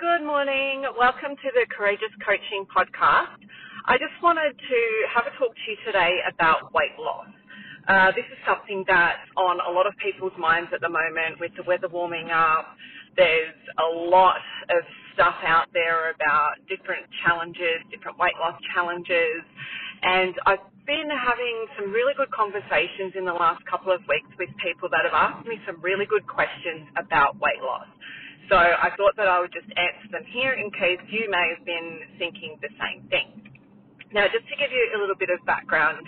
Good morning. Welcome to the Courageous Coaching Podcast. I just wanted to have a talk to you today about weight loss. Uh, this is something that's on a lot of people's minds at the moment with the weather warming up. There's a lot of stuff out there about different challenges, different weight loss challenges, and I've been having some really good conversations in the last couple of weeks with people that have asked me some really good questions about weight loss. So I thought that I would just answer them here in case you may have been thinking the same thing. Now, just to give you a little bit of background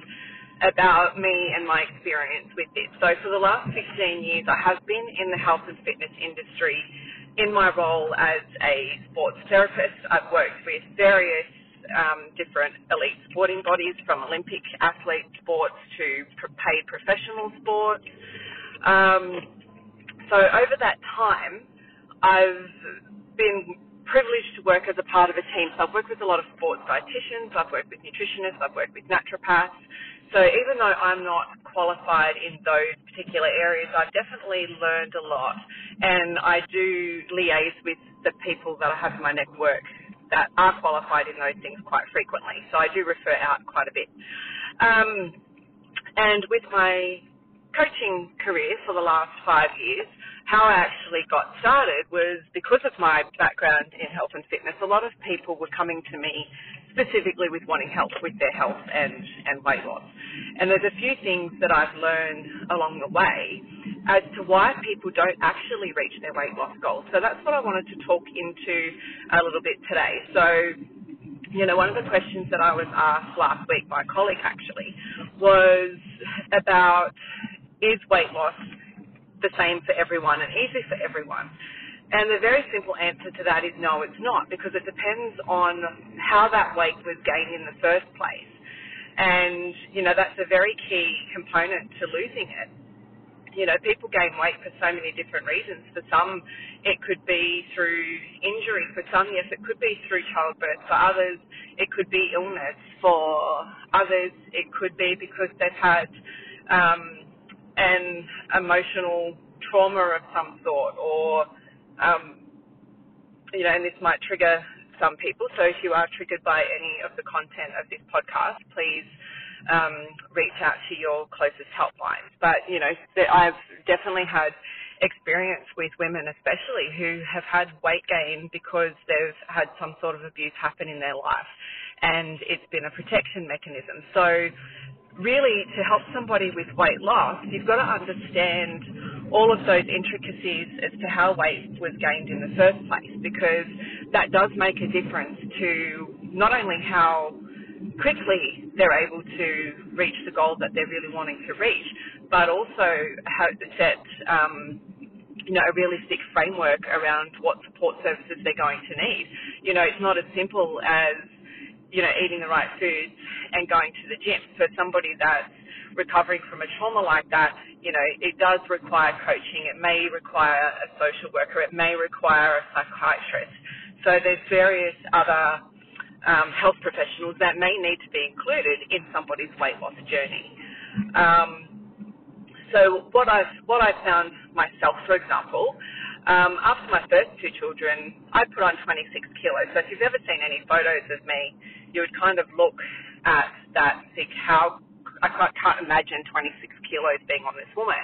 about me and my experience with this. So for the last 15 years, I have been in the health and fitness industry in my role as a sports therapist. I've worked with various um, different elite sporting bodies, from Olympic athlete sports to paid professional sports. Um, so over that time, I've been privileged to work as a part of a team. So I've worked with a lot of sports dietitians, I've worked with nutritionists, I've worked with naturopaths. So even though I'm not qualified in those particular areas, I've definitely learned a lot. And I do liaise with the people that I have in my network that are qualified in those things quite frequently. So I do refer out quite a bit. Um, and with my coaching career for the last five years, how I actually got started was because of my background in health and fitness. A lot of people were coming to me specifically with wanting help with their health and, and weight loss. And there's a few things that I've learned along the way as to why people don't actually reach their weight loss goals. So that's what I wanted to talk into a little bit today. So, you know, one of the questions that I was asked last week by a colleague actually was about is weight loss the same for everyone and easy for everyone? And the very simple answer to that is no, it's not, because it depends on how that weight was gained in the first place. And, you know, that's a very key component to losing it. You know, people gain weight for so many different reasons. For some, it could be through injury. For some, yes, it could be through childbirth. For others, it could be illness. For others, it could be because they've had um, an emotional trauma of some sort, or um, you know, and this might trigger some people. So if you are triggered by any of the content of this podcast, please um, reach out to your closest helplines. But you know, I've definitely had experience with women, especially who have had weight gain because they've had some sort of abuse happen in their life, and it's been a protection mechanism. So really to help somebody with weight loss, you've got to understand all of those intricacies as to how weight was gained in the first place because that does make a difference to not only how quickly they're able to reach the goal that they're really wanting to reach, but also how to set um, you know, a realistic framework around what support services they're going to need. You know, it's not as simple as you know, eating the right foods and going to the gym. For somebody that's recovering from a trauma like that, you know, it does require coaching. It may require a social worker. It may require a psychiatrist. So there's various other um, health professionals that may need to be included in somebody's weight loss journey. Um, so what I've what I've found myself, for example, um, after my first two children, I put on 26 kilos. So if you've ever seen any photos of me, you would kind of look at that and think, how I can't, can't imagine 26 kilos being on this woman.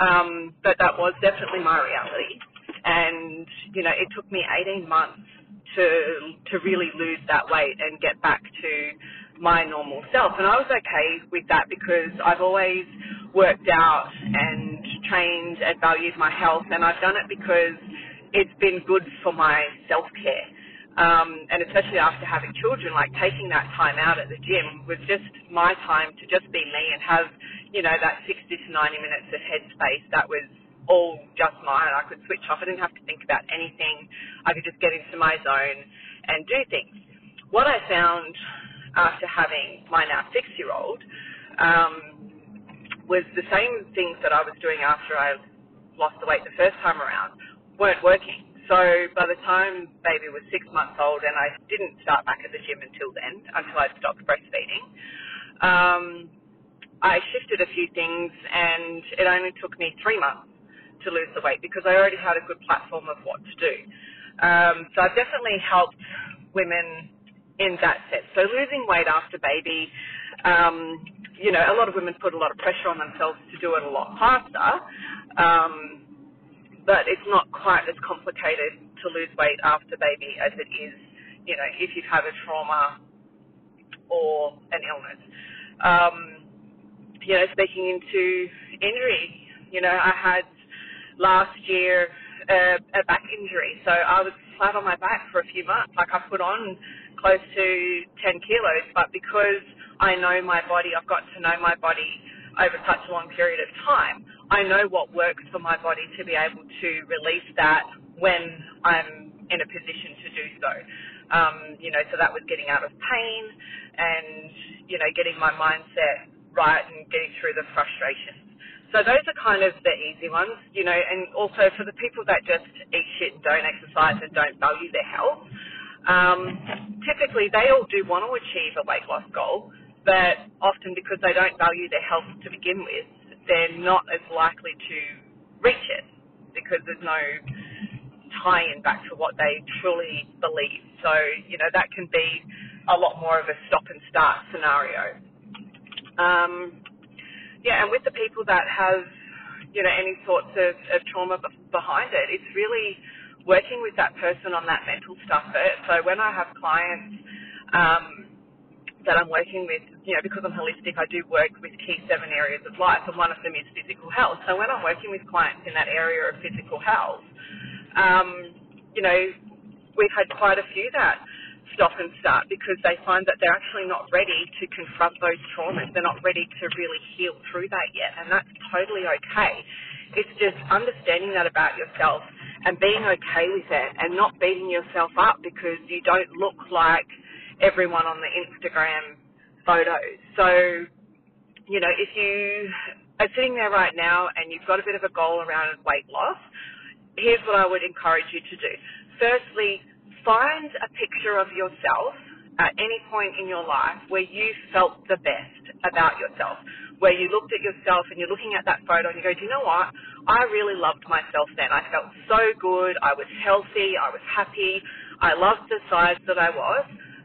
Um, but that was definitely my reality. And, you know, it took me 18 months to, to really lose that weight and get back to my normal self. And I was okay with that because I've always worked out and trained and valued my health, and I've done it because it's been good for my self care. Um, and especially after having children, like taking that time out at the gym was just my time to just be me and have, you know, that 60 to 90 minutes of headspace that was all just mine. I could switch off. I didn't have to think about anything. I could just get into my zone and do things. What I found after having my now six-year-old um, was the same things that I was doing after I lost the weight the first time around weren't working. So by the time baby was six months old, and I didn't start back at the gym until then, until I'd stopped breastfeeding, um, I shifted a few things, and it only took me three months to lose the weight because I already had a good platform of what to do. Um, so I've definitely helped women in that sense. So losing weight after baby, um, you know, a lot of women put a lot of pressure on themselves to do it a lot faster, um, but it's not quite as complicated to lose weight after baby as it is, you know, if you've had a trauma or an illness. Um, you know, speaking into injury, you know, I had last year a, a back injury, so I was flat on my back for a few months. Like I put on close to 10 kilos, but because I know my body, I've got to know my body over such a long period of time, I know what works for my body to be able to release that when I'm in a position to do so. Um, you know, so that was getting out of pain and, you know, getting my mindset right and getting through the frustrations. So those are kind of the easy ones, you know, and also for the people that just eat shit and don't exercise and don't value their health, um, typically they all do want to achieve a weight loss goal, but often because they don't value their health to begin with, they're not as likely to reach it because there's no tie-in back to what they truly believe. So, you know, that can be a lot more of a stop and start scenario. Um, yeah, and with the people that have, you know, any sorts of, of trauma behind it, it's really working with that person on that mental stuff first. So when I have clients um, that I'm working with, you know, because I'm holistic, I do work with key seven areas of life, and one of them is physical health. So when I'm working with clients in that area of physical health, um, you know, we've had quite a few that stop and start because they find that they're actually not ready to confront those traumas. They're not ready to really heal through that yet, and that's totally okay. It's just understanding that about yourself and being okay with it and not beating yourself up because you don't look like everyone on the Instagram photos. So, you know, if you are sitting there right now and you've got a bit of a goal around weight loss, here's what I would encourage you to do. Firstly, find a picture of yourself at any point in your life where you felt the best about yourself, where you looked at yourself and you're looking at that photo and you go, do you know what? I really loved myself then. I felt so good. I was healthy. I was happy. I loved the size that I was.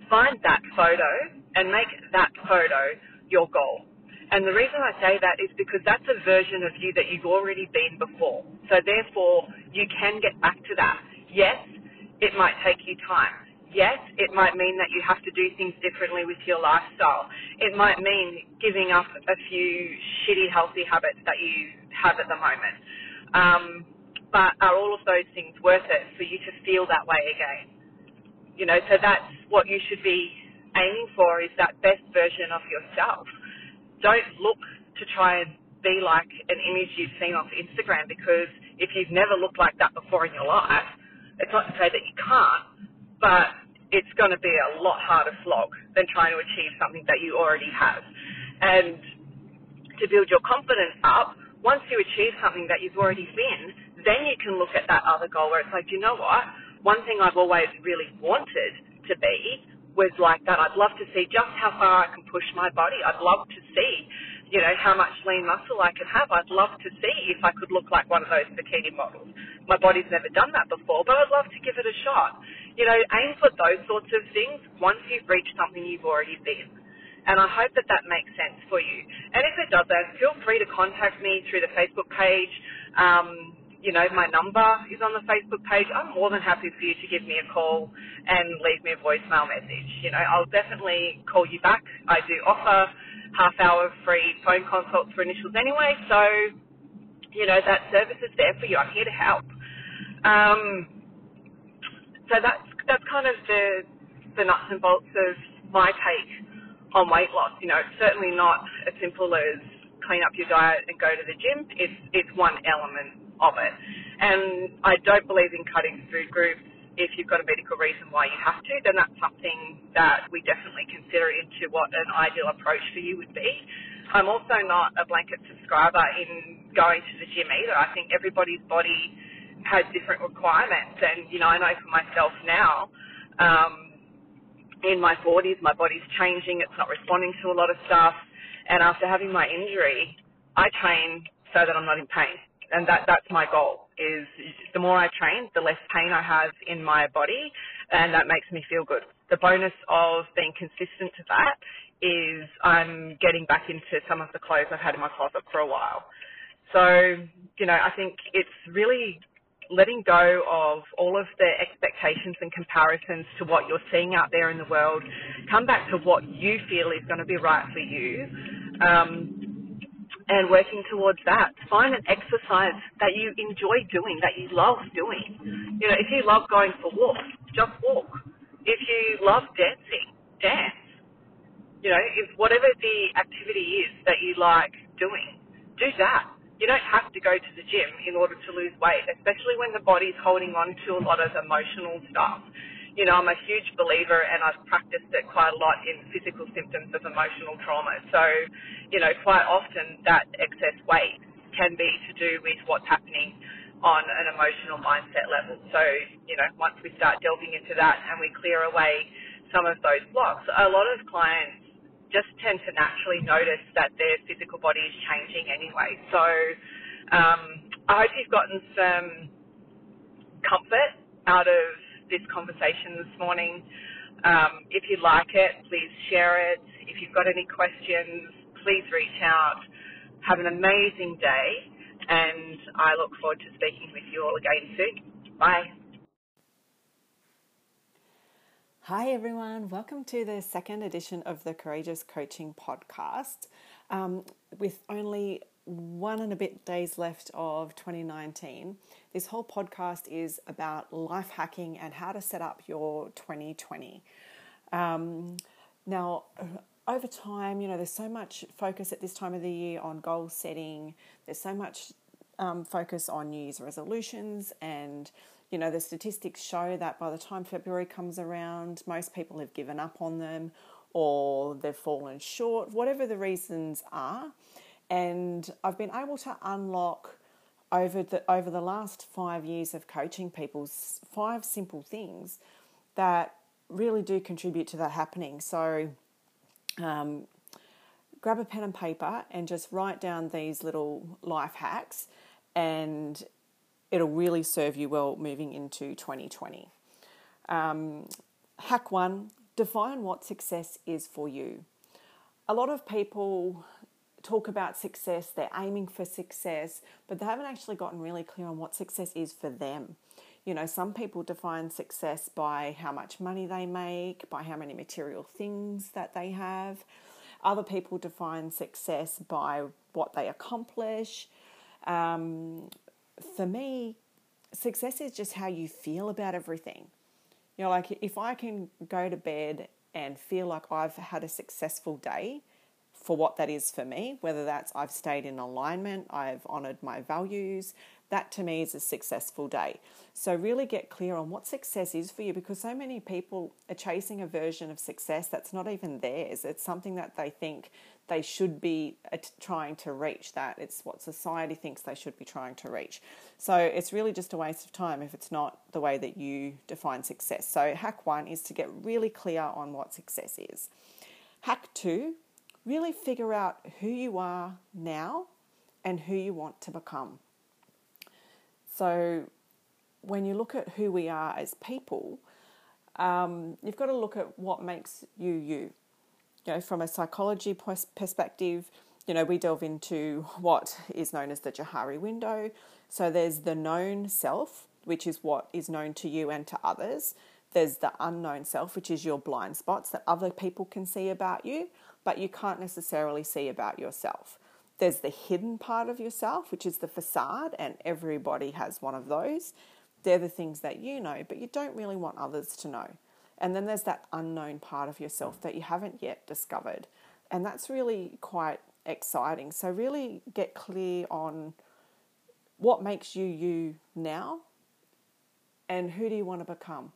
Find that photo and make that photo your goal. And the reason I say that is because that's a version of you that you've already been before. So therefore, you can get back to that. Yes, it might take you time. Yes, it might mean that you have to do things differently with your lifestyle. It might mean giving up a few shitty healthy habits that you have at the moment. Um, but are all of those things worth it for you to feel that way again? You know, so that's what you should be aiming for is that best version of yourself. Don't look to try and be like an image you've seen off Instagram because if you've never looked like that before in your life, it's not to say that you can't, but it's going to be a lot harder slog than trying to achieve something that you already have. And to build your confidence up, once you achieve something that you've already been, then you can look at that other goal where it's like, you know what? One thing I've always really wanted to be was like that. I'd love to see just how far I can push my body. I'd love to see you know, how much lean muscle I can have. I'd love to see if I could look like one of those bikini models. My body's never done that before, but I'd love to give it a shot. You know, aim for those sorts of things once you've reached something you've already been. And I hope that that makes sense for you. And if it doesn't, feel free to contact me through the Facebook page. Um, you know, my number is on the Facebook page. I'm more than happy for you to give me a call and leave me a voicemail message. You know, I'll definitely call you back. I do offer half hour free phone consults for initials anyway. So, you know, that service is there for you. I'm here to help. Um, so that's that's kind of the the nuts and bolts of my take on weight loss. You know, it's certainly not as simple as clean up your diet and go to the gym. It's it's one element of it. And I don't believe in cutting food groups if you've got a medical reason why you have to, then that's something that we definitely consider into what an ideal approach for you would be. I'm also not a blanket subscriber in going to the gym either. I think everybody's body has different requirements, and you know, I know for myself now, um, in my 40s, my body's changing. It's not responding to a lot of stuff, and after having my injury, I train so that I'm not in pain, and that that's my goal. is the more I train, the less pain I have in my body, and that makes me feel good. The bonus of being consistent to that is I'm getting back into some of the clothes I've had in my closet for a while. So, you know, I think it's really letting go of all of the expectations and comparisons to what you're seeing out there in the world. Come back to what you feel is going to be right for you. Um, and working towards that. Find an exercise that you enjoy doing, that you love doing. You know, if you love going for walks, just walk. If you love dancing, dance. You know, if whatever the activity is that you like doing, do that. You don't have to go to the gym in order to lose weight, especially when the body's holding on to a lot of emotional stuff. You know, I'm a huge believer and I've practiced it quite a lot in physical symptoms of emotional trauma. So, you know, quite often that excess weight can be to do with what's happening on an emotional mindset level. So, you know, once we start delving into that and we clear away some of those blocks, a lot of clients just tend to naturally notice that their physical body is changing anyway. So um, I hope you've gotten some comfort out of this conversation this morning. Um, if you like it, please share it. If you've got any questions, please reach out. Have an amazing day, and I look forward to speaking with you all again soon. Bye. Hi, everyone. Welcome to the second edition of the Courageous Coaching Podcast. Um, with only one and a bit days left of 2019, this whole podcast is about life hacking and how to set up your 2020. Um, now, over time, you know, there's so much focus at this time of the year on goal setting, there's so much um, focus on New Year's resolutions and you know, the statistics show that by the time February comes around, most people have given up on them or they've fallen short, whatever the reasons are. And I've been able to unlock over the over the last five years of coaching people five simple things that really do contribute to that happening. So um, grab a pen and paper and just write down these little life hacks and it'll really serve you well moving into 2020. Um, hack one define what success is for you. A lot of people talk about success, they're aiming for success, but they haven't actually gotten really clear on what success is for them. You know, some people define success by how much money they make, by how many material things that they have. Other people define success by what they accomplish. Um, for me, success is just how you feel about everything. You know, like if I can go to bed and feel like I've had a successful day for what that is for me, whether that's I've stayed in alignment, I've honored my values, that to me is a successful day. So, really get clear on what success is for you because so many people are chasing a version of success that's not even theirs. It's something that they think they should be uh, trying to reach, that it's what society thinks they should be trying to reach. So, it's really just a waste of time if it's not the way that you define success. So, hack one is to get really clear on what success is. Hack two, really figure out who you are now and who you want to become. So, when you look at who we are as people, um, you've got to look at what makes you you. You know, from a psychology perspective, you know, we delve into what is known as the Johari window. So there's the known self, which is what is known to you and to others. There's the unknown self, which is your blind spots that other people can see about you, but you can't necessarily see about yourself. There's the hidden part of yourself, which is the facade, and everybody has one of those. They're the things that you know, but you don't really want others to know. And then there's that unknown part of yourself that you haven't yet discovered. And that's really quite exciting. So, really get clear on what makes you you now and who do you want to become.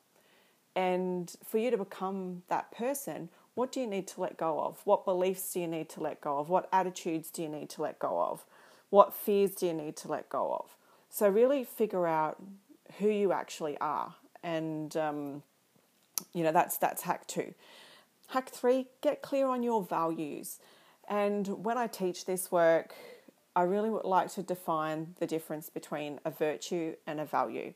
And for you to become that person, what do you need to let go of? What beliefs do you need to let go of? What attitudes do you need to let go of? What fears do you need to let go of? So, really figure out who you actually are. And, um, you know, that's, that's hack two. Hack three, get clear on your values. And when I teach this work, I really would like to define the difference between a virtue and a value.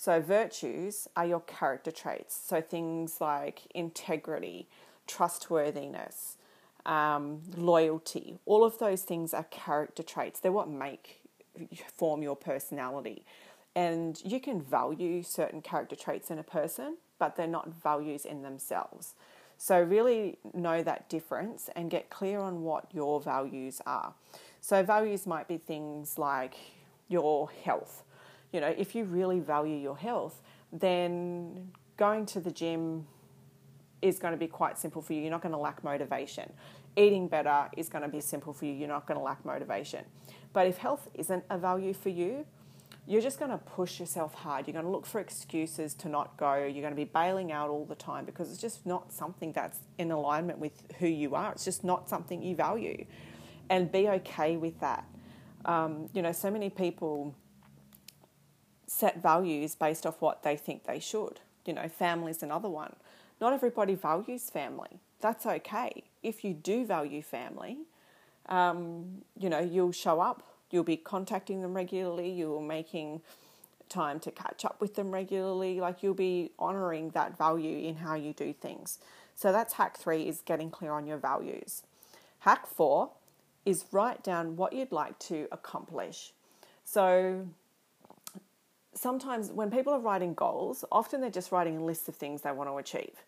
So, virtues are your character traits. So, things like integrity, trustworthiness, um, loyalty, all of those things are character traits. They're what make form your personality. And you can value certain character traits in a person, but they're not values in themselves. So, really know that difference and get clear on what your values are. So, values might be things like your health. You know, if you really value your health, then going to the gym is going to be quite simple for you. You're not going to lack motivation. Eating better is going to be simple for you. You're not going to lack motivation. But if health isn't a value for you, you're just going to push yourself hard. You're going to look for excuses to not go. You're going to be bailing out all the time because it's just not something that's in alignment with who you are. It's just not something you value. And be okay with that. Um, you know, so many people set values based off what they think they should. You know, family's another one. Not everybody values family. That's okay. If you do value family, um, you know, you'll show up, you'll be contacting them regularly, you're making time to catch up with them regularly, like you'll be honoring that value in how you do things. So that's hack three is getting clear on your values. Hack four is write down what you'd like to accomplish. So sometimes when people are writing goals, often they're just writing a list of things they want to achieve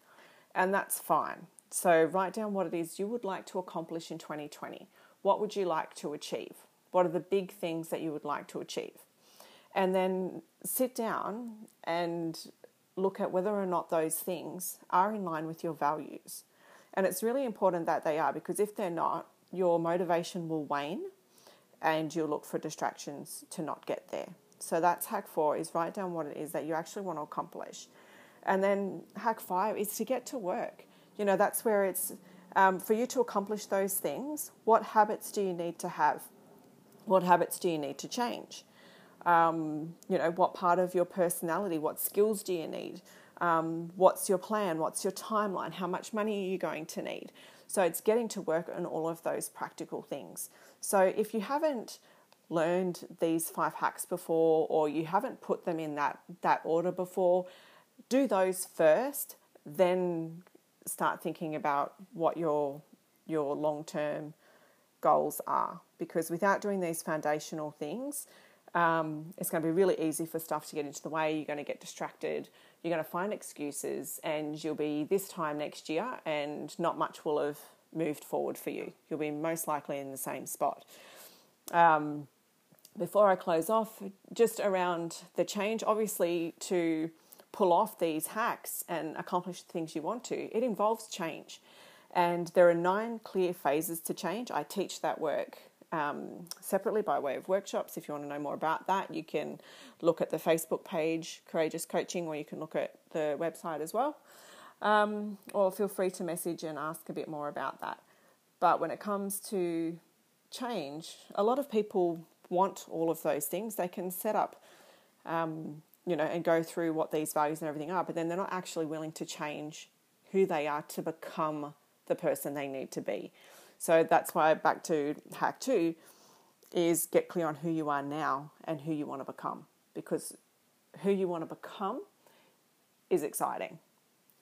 and that's fine. So write down what it is you would like to accomplish in 2020. What would you like to achieve? What are the big things that you would like to achieve? And then sit down and look at whether or not those things are in line with your values. And it's really important that they are because if they're not, your motivation will wane and you'll look for distractions to not get there. So that's hack four is write down what it is that you actually want to accomplish. And then hack five is to get to work. You know, that's where it's um, for you to accomplish those things. What habits do you need to have? What habits do you need to change? Um, you know, what part of your personality, what skills do you need? Um, what's your plan? What's your timeline? How much money are you going to need? So it's getting to work on all of those practical things. So if you haven't learned these five hacks before or you haven't put them in that, that order before, do those first, then start thinking about what your your long term goals are. Because without doing these foundational things, um, it's going to be really easy for stuff to get into the way. You're going to get distracted. You're going to find excuses, and you'll be this time next year, and not much will have moved forward for you. You'll be most likely in the same spot. Um, before I close off, just around the change, obviously, to pull off these hacks and accomplish the things you want to, it involves change. And there are nine clear phases to change. I teach that work um, separately by way of workshops. If you want to know more about that, you can look at the Facebook page, Courageous Coaching, or you can look at the website as well. Um, or feel free to message and ask a bit more about that. But when it comes to change, a lot of people want all of those things. They can set up um, you know, and go through what these values and everything are, but then they're not actually willing to change who they are to become the person they need to be. So that's why back to hack two is get clear on who you are now and who you want to become because who you want to become is exciting.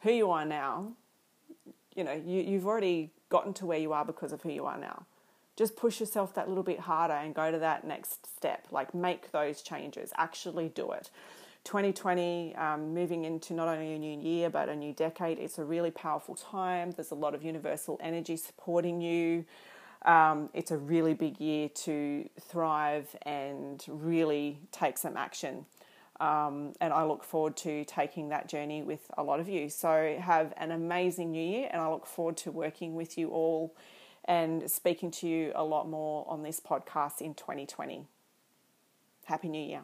Who you are now, you know, you, you've already gotten to where you are because of who you are now. Just push yourself that little bit harder and go to that next step. Like make those changes, actually do it. 2020, um, moving into not only a new year but a new decade, it's a really powerful time. There's a lot of universal energy supporting you. Um, it's a really big year to thrive and really take some action. Um, and I look forward to taking that journey with a lot of you. So, have an amazing new year, and I look forward to working with you all and speaking to you a lot more on this podcast in 2020. Happy New Year.